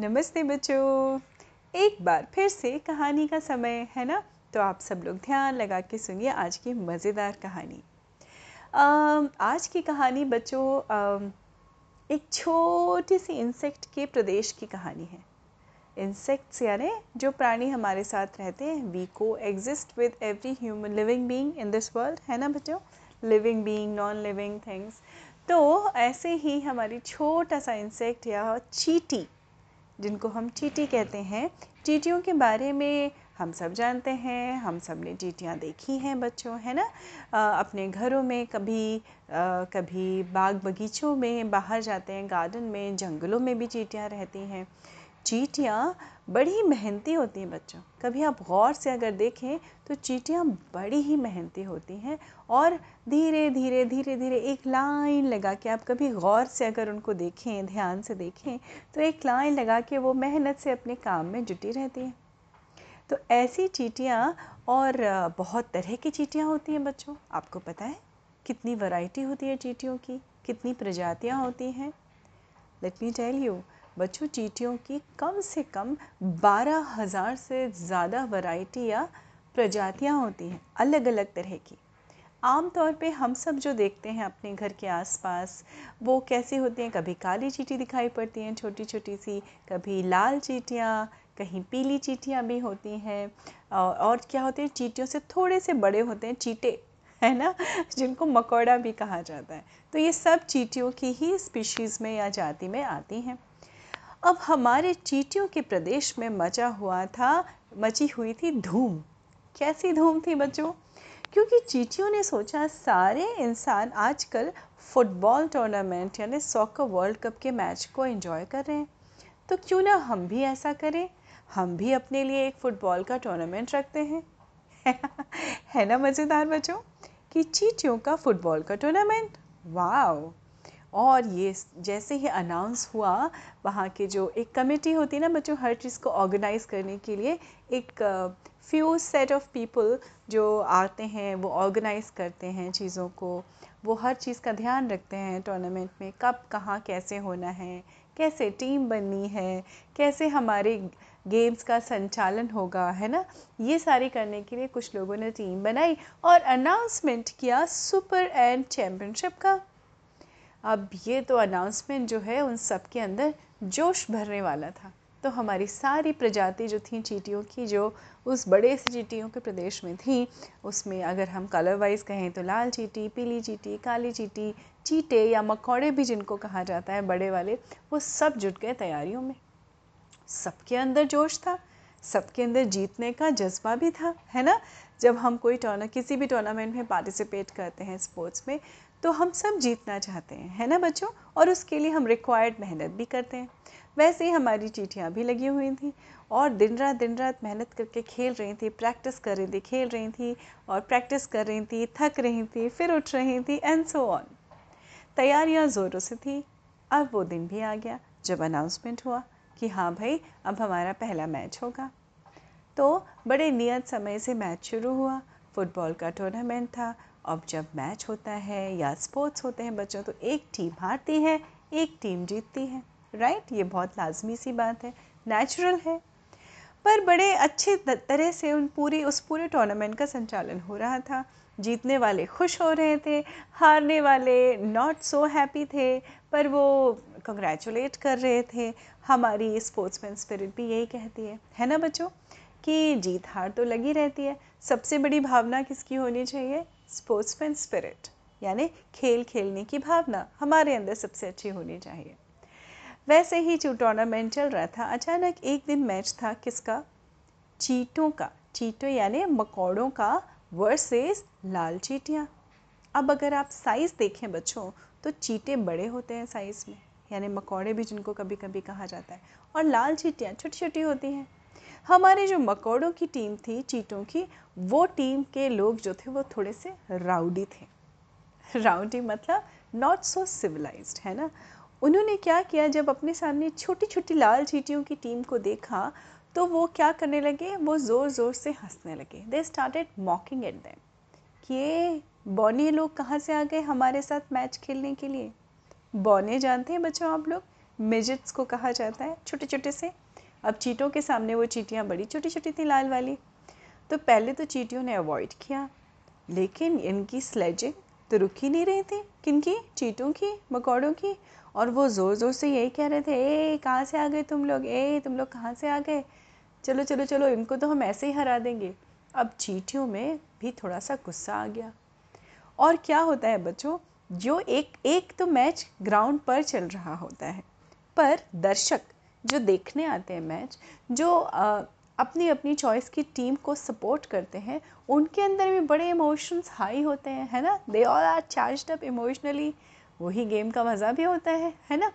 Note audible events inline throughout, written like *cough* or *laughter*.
नमस्ते बच्चों। एक बार फिर से कहानी का समय, है ना? तो आप सब लोग ध्यान लगा के सुनिए आज की मज़ेदार कहानी। आज की कहानी बच्चों एक छोटी सी इंसेक्ट के प्रदेश की कहानी है। इंसेक्ट्स यानी जो प्राणी हमारे साथ रहते हैं we coexist with every human living being in this world है ना बच्चों? Living being non living things तो ऐसे ही हमारी छोटा सा इंसेक्ट या चीटी जिनको हम चीटी कहते हैं चीटियों के बारे में हम सब जानते हैं हम सबने चीटियाँ देखी हैं बच्चों है ना? आ, अपने घरों में कभी आ, कभी बाग बगीचों में बाहर जाते हैं गार्डन में जंगलों में भी चीटियाँ रहती हैं। चीटियाँ बड़ी मेहनती होती हैं बच्चों। कभी आप गौर से अगर देखें तो चीटियाँ बड़ी ही मेहनती होती हैं और धीरे धीरे धीरे धीरे एक लाइन लगा के आप कभी गौर से अगर उनको देखें, ध्यान से देखें तो एक लाइन लगा के वो मेहनत से अपने काम में जुटी रहती हैं। तो ऐसी चीटियाँ और बहुत तरह की चीटियाँ होती हैं बच्चों। आपको पता है कितनी वैरायटी होती है चीटियों की, कितनी प्रजातियाँ होती हैं? लेट मी टेल यू बच्चों, चीटियों की कम से कम बारह हज़ार से ज़्यादा वैरायटी या प्रजातियाँ होती हैं अलग अलग तरह की। आम तौर पे हम सब जो देखते हैं अपने घर के आसपास, वो कैसी होती हैं? कभी काली चीटी दिखाई पड़ती हैं छोटी छोटी सी, कभी लाल चीटियाँ, कहीं पीली चीटियाँ भी होती हैं। और क्या होते हैं? चीटियों से थोड़े से बड़े होते हैं चीटे, है ना? जिनको मकोड़ा भी कहा जाता है। तो ये सब चीटियों की ही स्पीशीज़ में या जाति में आती हैं। अब हमारे चीटियों के प्रदेश में मचा हुआ था, मची हुई थी धूम। कैसी धूम थी बच्चों? क्योंकि चीटियों ने सोचा सारे इंसान आजकल फुटबॉल टूर्नामेंट यानी सॉकर वर्ल्ड कप के मैच को एंजॉय कर रहे हैं। तो क्यों ना हम भी ऐसा करें? हम भी अपने लिए एक फ़ुटबॉल का टूर्नामेंट रखते हैं। *laughs* है ना मज़ेदार बच्चों? कि चीटियों का फुटबॉल का टूर्नामेंट? वाह और ये जैसे ही अनाउंस हुआ, वहाँ के जो एक कमेटी होती है ना बच्चों, हर चीज़ को ऑर्गेनाइज करने के लिए एक फ्यू सेट ऑफ़ पीपल जो आते हैं, वो ऑर्गेनाइज करते हैं चीज़ों को। वो हर चीज़ का ध्यान रखते हैं टूर्नामेंट में, कब, कहाँ, कैसे होना है, कैसे टीम बननी है, कैसे हमारे गेम्स का संचालन होगा, है ना? ये सारी करने के लिए कुछ लोगों ने टीम बनाई और अनाउंसमेंट किया सुपर एंड चैम्पियनशिप का। अब ये तो अनाउंसमेंट जो है उन सब के अंदर जोश भरने वाला था। तो हमारी सारी प्रजाति जो थी चीटियों की, जो उस बड़े से चीटियों के प्रदेश में थी, उसमें अगर हम कलर वाइज कहें तो लाल चीटी, पीली चीटी, काली चीटी, चीटे या मकौड़े भी जिनको कहा जाता है बड़े वाले, वो सब जुट गए तैयारियों में। सबके अंदर जोश था, सबके अंदर जीतने का जज्बा भी था, है ना? जब हम कोई टूर्ना किसी भी टूर्नामेंट में पार्टिसिपेट करते हैं स्पोर्ट्स में तो हम सब जीतना चाहते हैं, है ना बच्चों? और उसके लिए हम रिक्वायर्ड मेहनत भी करते हैं। वैसे ही हमारी चीटियाँ भी लगी हुई थी और दिन रात दिन रात मेहनत करके खेल रही थी प्रैक्टिस कर रही थी, खेल रही थी और प्रैक्टिस कर रही थी, थक रही थी, फिर उठ रही थी एंड सो ऑन तैयारियाँ ज़ोरों से थी। अब वो दिन भी आ गया जब अनाउंसमेंट हुआ कि हाँ भाई, अब हमारा पहला मैच होगा। तो बड़े नियत समय से मैच शुरू हुआ। फुटबॉल का टूर्नामेंट था अब जब मैच होता है या स्पोर्ट्स होते हैं बच्चों तो एक टीम हारती है, एक टीम जीतती है। राइट ये बहुत लाजमी सी बात है। नेचुरल है। पर बड़े अच्छे तरह से उन पूरी, उस पूरे टूर्नामेंट का संचालन हो रहा था। जीतने वाले खुश हो रहे थे, हारने वाले नॉट सो हैप्पी थे, पर वो कंग्रेचुलेट कर रहे थे। हमारी स्पोर्ट्समैन स्पिरिट भी यही कहती है। है ना बच्चों? कि जीत हार तो लगी रहती है। सबसे बड़ी भावना किसकी होनी चाहिए? स्पोर्ट्समैन स्पिरिट यानी खेल खेलने की भावना हमारे अंदर सबसे अच्छी होनी चाहिए। वैसे ही जो टूर्नामेंट चल रहा था, अचानक एक दिन मैच था किसका? चीटों का, चीटों यानी मकौड़ों का वर्सेस लाल चीटियाँ। अब अगर आप साइज़ देखें बच्चों तो चीटे बड़े होते हैं साइज़ में, यानी मकौड़े भी जिनको कभी कभी कहा जाता है। और लाल चीटियाँ छोटी छोटी होती हैं। हमारी जो मकौड़ों की टीम थी, चीटों की, वो टीम के लोग जो थे, वो थोड़े से राउडी थे। राउडी मतलब नॉट सो सिविलाइज्ड है ना? उन्होंने क्या किया, जब अपने सामने छोटी छोटी लाल चीटियों की टीम को देखा तो वो क्या करने लगे? वो ज़ोर ज़ोर से हंसने लगे। They started mocking at them कि ये बौने लोग कहाँ से आ गए हमारे साथ मैच खेलने के लिए? बौने जानते हैं बच्चों आप लोग? मिजिट्स को कहा जाता है छोटे छोटे से। अब चीटों के सामने वो चीटियाँ बड़ी छोटी छोटी थी लाल वाली। तो पहले तो चीटियों ने अवॉइड किया, लेकिन इनकी स्लेजिंग तो रुक ही नहीं रही थी। किनकी? चीटों की, मकौड़ों की। और वो ज़ोर ज़ोर से यही कह रहे थे, ए, कहाँ से आ गए तुम लोग? ए, तुम लोग कहाँ से आ गए? चलो चलो चलो, इनको तो हम ऐसे ही हरा देंगे। अब चीटियों में भी थोड़ा सा गुस्सा आ गया। और क्या होता है बच्चों? जो एक एक तो मैच ग्राउंड पर चल रहा होता है, पर दर्शक जो देखने आते हैं मैच जो अपनी अपनी चॉइस की टीम को सपोर्ट करते हैं, उनके अंदर भी बड़े इमोशंस हाई होते हैं, है ना? They all are charge up emotionally वही गेम का मज़ा भी होता है है ना?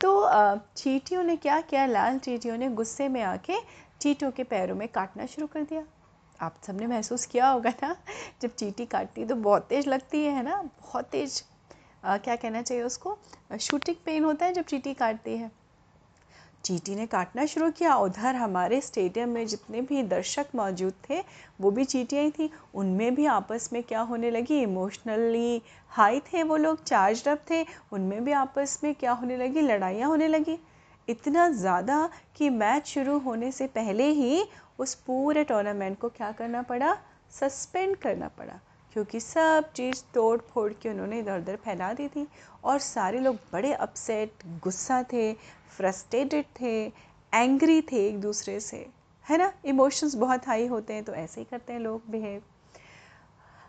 तो चीटियों ने क्या किया? लाल चीटियों ने गुस्से में आके चीटों के पैरों में काटना शुरू कर दिया। आप सबने महसूस किया होगा ना? जब चीटी काटती तो बहुत तेज़ लगती है ना? बहुत तेज़ क्या कहना चाहिए उसको? शूटिंग पेन होता है जब चीटी काटती है। चीटी ने काटना शुरू किया। उधर हमारे स्टेडियम में जितने भी दर्शक मौजूद थे, वो भी चीटियाँ ही थी। उनमें भी आपस में क्या होने लगी? इमोशनली हाई थे वो लोग चार्ज अप थे। उनमें भी आपस में क्या होने लगी? लड़ाइयाँ होने लगी। इतना ज़्यादा कि मैच शुरू होने से पहले ही उस पूरे टूर्नामेंट को क्या करना पड़ा? सस्पेंड करना पड़ा। क्योंकि सब चीज़ तोड़ फोड़ के उन्होंने इधर उधर फैला दी थी और सारे लोग बड़े अपसेट गुस्सा थे फ्रस्ट्रेटेड थे एंग्री थे एक दूसरे से। है ना? इमोशंस बहुत हाई होते हैं तो ऐसे ही करते हैं लोग बिहेव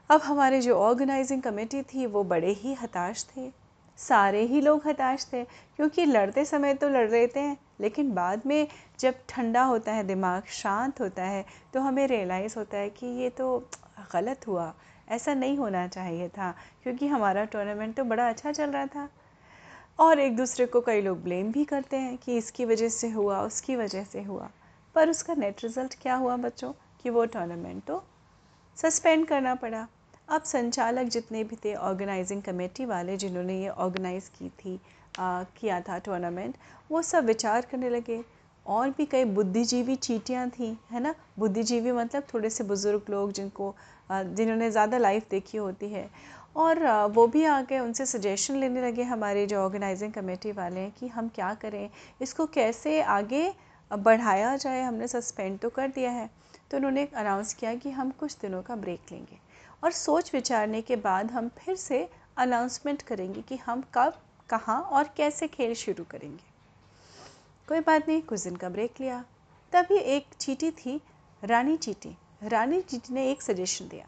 अब हमारे जो ऑर्गेनाइजिंग कमेटी थी, वो बड़े ही हताश थे। सारे ही लोग हताश थे, क्योंकि लड़ते समय तो लड़ रहे थे, लेकिन बाद में जब ठंडा होता है, दिमाग शांत होता है तो हमें रियलाइज़ होता है कि ये तो गलत हुआ। ऐसा नहीं होना चाहिए था क्योंकि हमारा टूर्नामेंट तो बड़ा अच्छा चल रहा था। और एक दूसरे को कई लोग ब्लेम भी करते हैं कि इसकी वजह से हुआ उसकी वजह से हुआ। पर उसका नेट रिज़ल्ट क्या हुआ बच्चों? कि वो टूर्नामेंट तो सस्पेंड करना पड़ा। अब संचालक जितने भी थे ऑर्गेनाइजिंग कमेटी वाले जिन्होंने ये ऑर्गेनाइज़ की थी आ, किया था टूर्नामेंट वो सब विचार करने लगे। और भी कई बुद्धिजीवी चीटियाँ थी, है ना? बुद्धिजीवी मतलब थोड़े से बुज़ुर्ग लोग जिनको जिन्होंने ज़्यादा लाइफ देखी होती है। और वो भी आके उनसे सजेशन लेने लगे हमारे जो ऑर्गेनाइजिंग कमेटी वाले हैं कि हम क्या करें, इसको कैसे आगे बढ़ाया जाए, हमने सस्पेंड तो कर दिया है। तो उन्होंने अनाउंस किया कि हम कुछ दिनों का ब्रेक लेंगे। और सोच विचारने के बाद हम फिर से अनाउंसमेंट करेंगे कि हम कब, कहाँ और कैसे खेल शुरू करेंगे। कोई बात नहीं, कुछ दिन का ब्रेक लिया। तभी एक चीटी थी, रानी चीटी। रानी चीटी ने एक सजेशन दिया।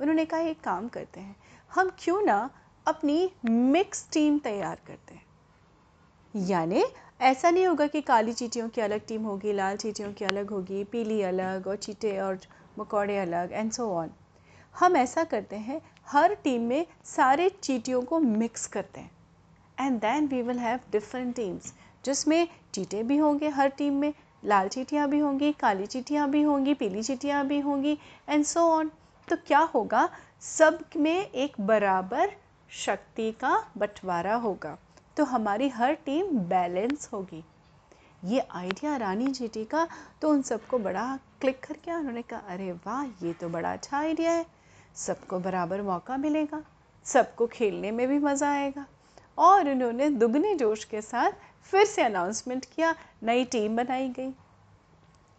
उन्होंने कहा, एक काम करते हैं। हम क्यों ना अपनी मिक्स टीम तैयार करते हैं? यानी ऐसा नहीं होगा कि काली चीटियों की अलग टीम होगी, लाल चीटियों की अलग होगी, पीली अलग और चीटे और मकौड़े अलग एंड सो ऑन हम ऐसा करते हैं, हर टीम में सारे चीटियों को मिक्स करते हैं। And then we will have different teams जिसमें चीटे भी होंगे हर टीम में, लाल चीटियाँ भी होंगी, काली चीटियाँ भी होंगी, पीली चीटियाँ भी होंगी एंड सो ऑन तो क्या होगा? सब में एक बराबर शक्ति का बंटवारा होगा। तो हमारी हर टीम बैलेंस होगी। ये आइडिया रानी चीटी का तो उन सबको बड़ा क्लिक करके उन्होंने कहा, अरे वाह, ये तो बड़ा अच्छा आइडिया है। सबको बराबर मौका मिलेगा। सबको खेलने में भी मज़ा आएगा। और उन्होंने दुगने जोश के साथ फिर से अनाउंसमेंट किया नई टीम बनाई गई।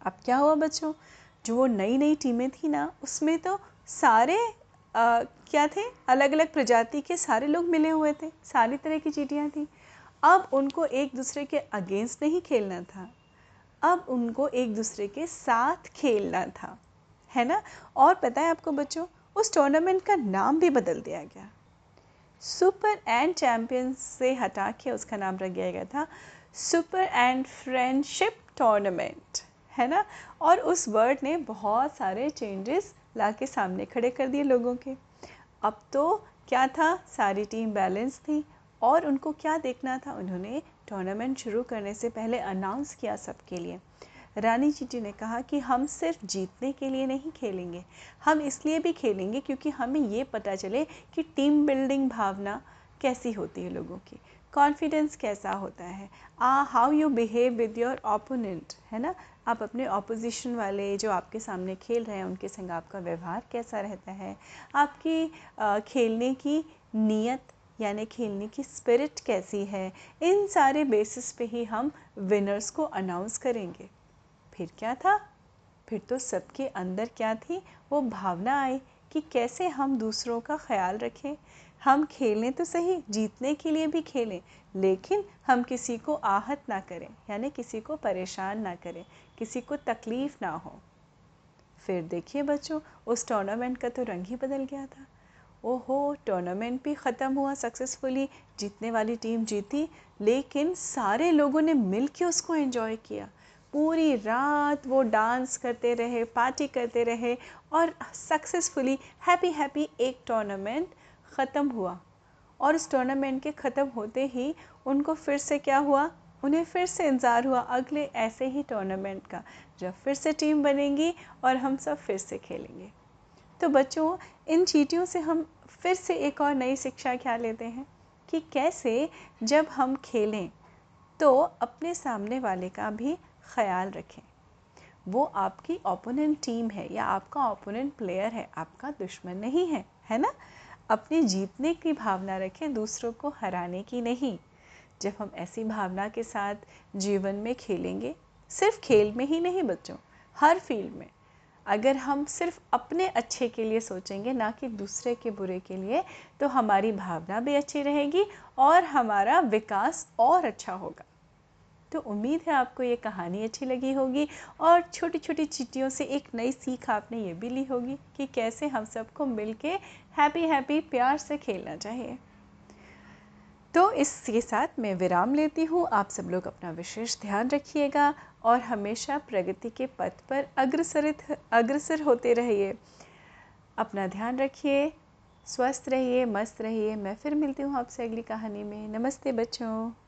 अब क्या हुआ बच्चों? जो वो नई नई टीमें थी ना उसमें तो सारे आ, क्या थे? अलग अलग प्रजाति के सारे लोग मिले हुए थे सारी तरह की चीटियाँ थी। अब उनको एक दूसरे के अगेंस्ट नहीं खेलना था। अब उनको एक दूसरे के साथ खेलना था है ना? और पता है आपको बच्चों उस टूर्नामेंट का नाम भी बदल दिया गया। सुपर एंड चैम्पियन से हटा के उसका नाम रख दिया गया था। सुपर एंड फ्रेंडशिप टूर्नामेंट है ना? और उस वर्ड ने बहुत सारे चेंजेस ला के सामने खड़े कर दिए लोगों के। अब तो क्या था? सारी टीम बैलेंस थी और उनको क्या देखना था? उन्होंने टूर्नामेंट शुरू करने से पहले अनाउंस किया सबके लिए। रानी चीटी ने कहा कि हम सिर्फ़ जीतने के लिए नहीं खेलेंगे हम इसलिए भी खेलेंगे क्योंकि हमें ये पता चले कि टीम बिल्डिंग भावना कैसी होती है लोगों की कॉन्फिडेंस कैसा होता है आ how you behave with your opponent है ना? आप अपने ऑपोजिशन वाले जो आपके सामने खेल रहे हैं उनके संग आपका व्यवहार कैसा रहता है आपकी आ, खेलने की नीयत यानी खेलने की स्पिरिट कैसी है इन सारे बेसिस पे ही हम विनर्स को अनाउंस करेंगे। फिर क्या था? फिर तो सबके अंदर क्या थी? वो भावना आई कि कैसे हम दूसरों का ख्याल रखें। हम खेलें तो सही, जीतने के लिए भी खेलें, लेकिन हम किसी को आहत ना करें, यानी किसी को परेशान ना करें, किसी को तकलीफ़ ना हो। फिर देखिए बच्चों, उस टूर्नामेंट का तो रंग ही बदल गया था। ओहो टूर्नामेंट भी ख़त्म हुआ सक्सेसफुली जीतने वाली टीम जीती, लेकिन सारे लोगों ने मिल के उसको एंजॉय किया। पूरी रात वो डांस करते रहे, पार्टी करते रहे और सक्सेसफुली, हैप्पी हैप्पी एक टूर्नामेंट ख़त्म हुआ। और उस टूर्नामेंट के ख़त्म होते ही उनको फिर से क्या हुआ? उन्हें फिर से इंतज़ार हुआ अगले ऐसे ही टूर्नामेंट का, जब फिर से टीम बनेगी और हम सब फिर से खेलेंगे। तो बच्चों, इन चीटियों से हम फिर से एक और नई शिक्षा क्या लेते हैं? कि कैसे जब हम खेलें तो अपने सामने वाले का भी ख्याल रखें। वो आपकी ओपोनेंट टीम है या आपका ओपोनेंट प्लेयर है, आपका दुश्मन नहीं है है ना? अपनी जीतने की भावना रखें, दूसरों को हराने की नहीं। जब हम ऐसी भावना के साथ जीवन में खेलेंगे, सिर्फ़ खेल में ही नहीं बच्चों, हर फ़ील्ड में, अगर हम सिर्फ़ अपने अच्छे के लिए सोचेंगे, ना कि दूसरे के बुरे के लिए तो हमारी भावना भी अच्छी रहेगी और हमारा विकास और अच्छा होगा। तो उम्मीद है आपको ये कहानी अच्छी लगी होगी और छोटी छोटी चिट्ठियों से एक नई सीख आपने ये भी ली होगी कि कैसे हम सबको मिल के हैप्पी हैप्पी प्यार से खेलना चाहिए। तो इसके साथ मैं विराम लेती हूँ। आप सब लोग अपना विशेष ध्यान रखिएगा और हमेशा प्रगति के पथ पर अग्रसरित, अग्रसर होते रहिए। अपना ध्यान रखिए, स्वस्थ रहिए, मस्त रहिए। मैं फिर मिलती हूँ आपसे अगली कहानी में। नमस्ते बच्चों।